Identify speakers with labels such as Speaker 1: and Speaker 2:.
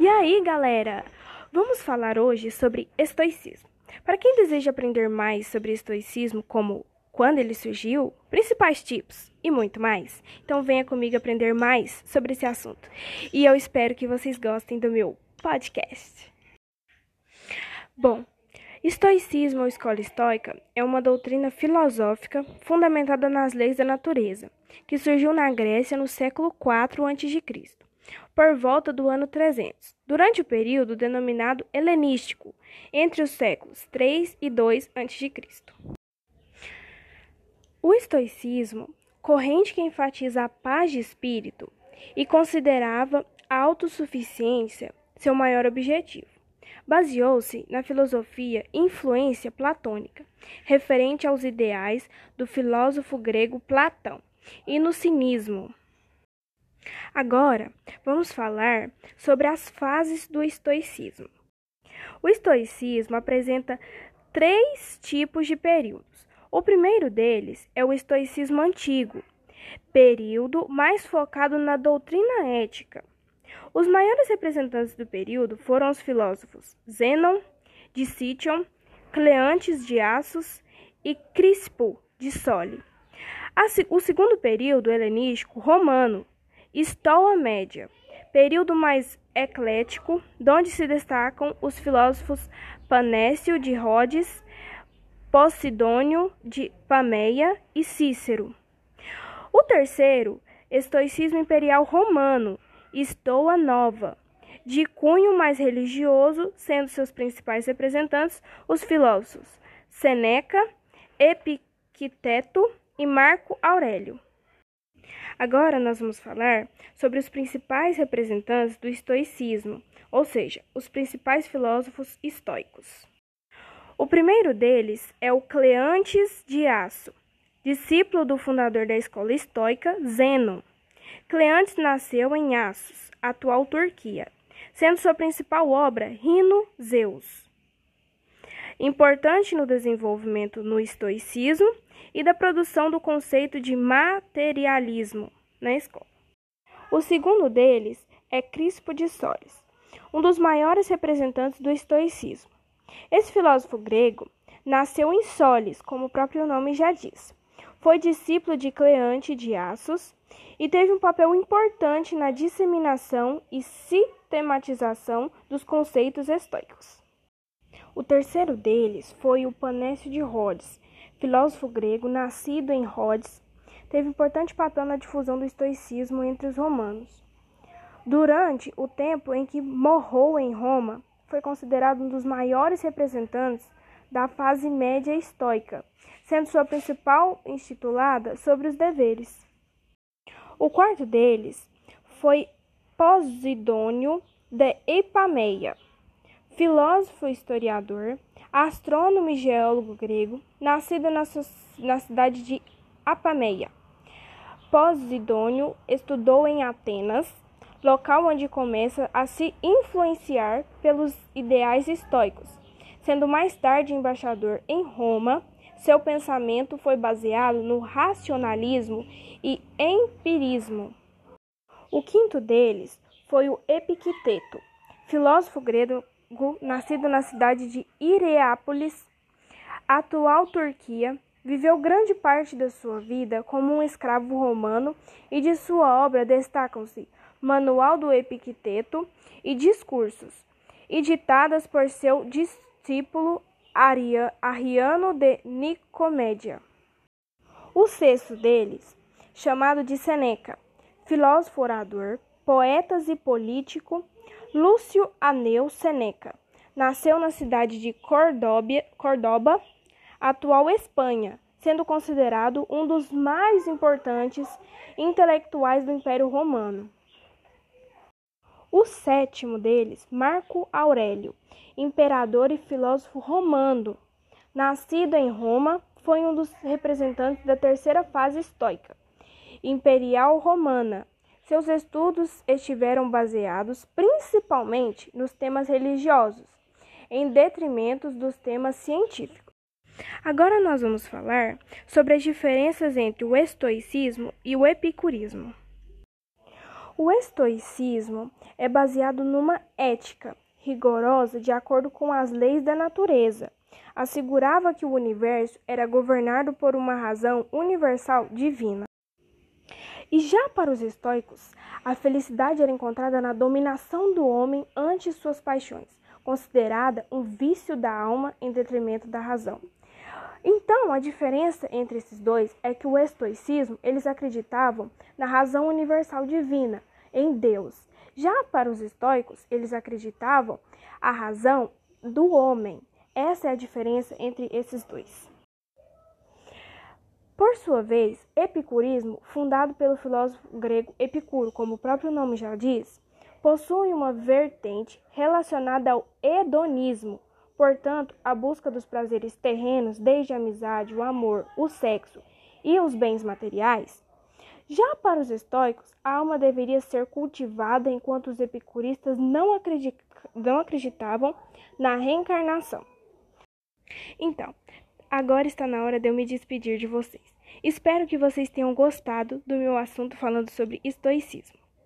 Speaker 1: E aí, galera? Vamos falar hoje sobre estoicismo. Para quem deseja aprender mais sobre estoicismo, como quando ele surgiu, principais tipos e muito mais, então venha comigo aprender mais sobre esse assunto. E eu espero que vocês gostem do meu podcast. Bom, estoicismo ou escola estoica é uma doutrina filosófica fundamentada nas leis da natureza, que surgiu na Grécia no século IV a.C por volta do ano 300, durante o período denominado helenístico, entre os séculos 3 e 2 a.C. O estoicismo, corrente que enfatiza a paz de espírito e considerava a autossuficiência seu maior objetivo, baseou-se na filosofia influência platônica, referente aos ideais do filósofo grego Platão, e no cinismo Agora, vamos falar sobre as fases do estoicismo. O estoicismo apresenta três tipos de períodos. O primeiro deles é o estoicismo antigo, período mais focado na doutrina ética. Os maiores representantes do período foram os filósofos Zenon, Dicition, Cleantes de Assos e Crispo de Soli. O segundo período helenístico romano Estoa Média, período mais eclético, onde se destacam os filósofos Panécio de Rhodes, Posidônio de Pameia e Cícero. O terceiro, estoicismo imperial romano, Estoa Nova, de cunho mais religioso, sendo seus principais representantes os filósofos Seneca, Epicteto e Marco Aurélio. Agora nós vamos falar sobre os principais representantes do estoicismo, ou seja, os principais filósofos estoicos. O primeiro deles é o Cleantes de Aço, discípulo do fundador da escola estoica Zeno. Cleantes nasceu em Assos, atual Turquia, sendo sua principal obra Rino Zeus. Importante no desenvolvimento no estoicismo e da produção do conceito de materialismo na escola. O segundo deles é Crispo de Solis, um dos maiores representantes do estoicismo. Esse filósofo grego nasceu em Solis, como o próprio nome já diz. Foi discípulo de Cleante de Assos e teve um papel importante na disseminação e sistematização dos conceitos estoicos. O terceiro deles foi o Panécio de Rhodes, filósofo grego nascido em Rhodes, teve importante papel na difusão do estoicismo entre os romanos. Durante o tempo em que morrou em Roma, foi considerado um dos maiores representantes da fase média estoica, sendo sua principal intitulada sobre os deveres. O quarto deles foi Posidônio de Epameia, filósofo historiador, astrônomo e geólogo grego, nascido na, na cidade de Apameia. Posidônio estudou em Atenas, local onde começa a se influenciar pelos ideais estoicos. Sendo mais tarde embaixador em Roma, seu pensamento foi baseado no racionalismo e empirismo. O quinto deles foi o Epicteto, filósofo grego nascido na cidade de Ireápolis, atual Turquia, viveu grande parte da sua vida como um escravo romano e de sua obra destacam-se Manual do Epicteto e Discursos, editadas por seu discípulo Ariano de Nicomédia. O sexto deles, chamado de Seneca, filósofo orador, poetas e político, Lúcio Aneu Seneca nasceu na cidade de Córdoba, atual Espanha, sendo considerado um dos mais importantes intelectuais do Império Romano. O sétimo deles, Marco Aurélio, imperador e filósofo romano, nascido em Roma, foi um dos representantes da terceira fase estoica, imperial romana, seus estudos estiveram baseados principalmente nos temas religiosos, em detrimento dos temas científicos. Agora nós vamos falar sobre as diferenças entre o estoicismo e o epicurismo. O estoicismo é baseado numa ética rigorosa de acordo com as leis da natureza. Assegurava que o universo era governado por uma razão universal divina. E já para os estoicos, a felicidade era encontrada na dominação do homem ante suas paixões, considerada um vício da alma em detrimento da razão. Então, a diferença entre esses dois é que o estoicismo, eles acreditavam na razão universal divina, em Deus. Já para os estoicos, eles acreditavam a razão do homem. Essa é a diferença entre esses dois. Por sua vez, epicurismo, fundado pelo filósofo grego Epicuro, como o próprio nome já diz, possui uma vertente relacionada ao hedonismo, Portanto, a busca dos prazeres terrenos, desde a amizade, o amor, o sexo e os bens materiais. Já para os estoicos, a alma deveria ser cultivada enquanto os epicuristas não, acredit não acreditavam na reencarnação. Então, agora está na hora de eu me despedir de vocês. Espero que vocês tenham gostado do meu assunto falando sobre estoicismo.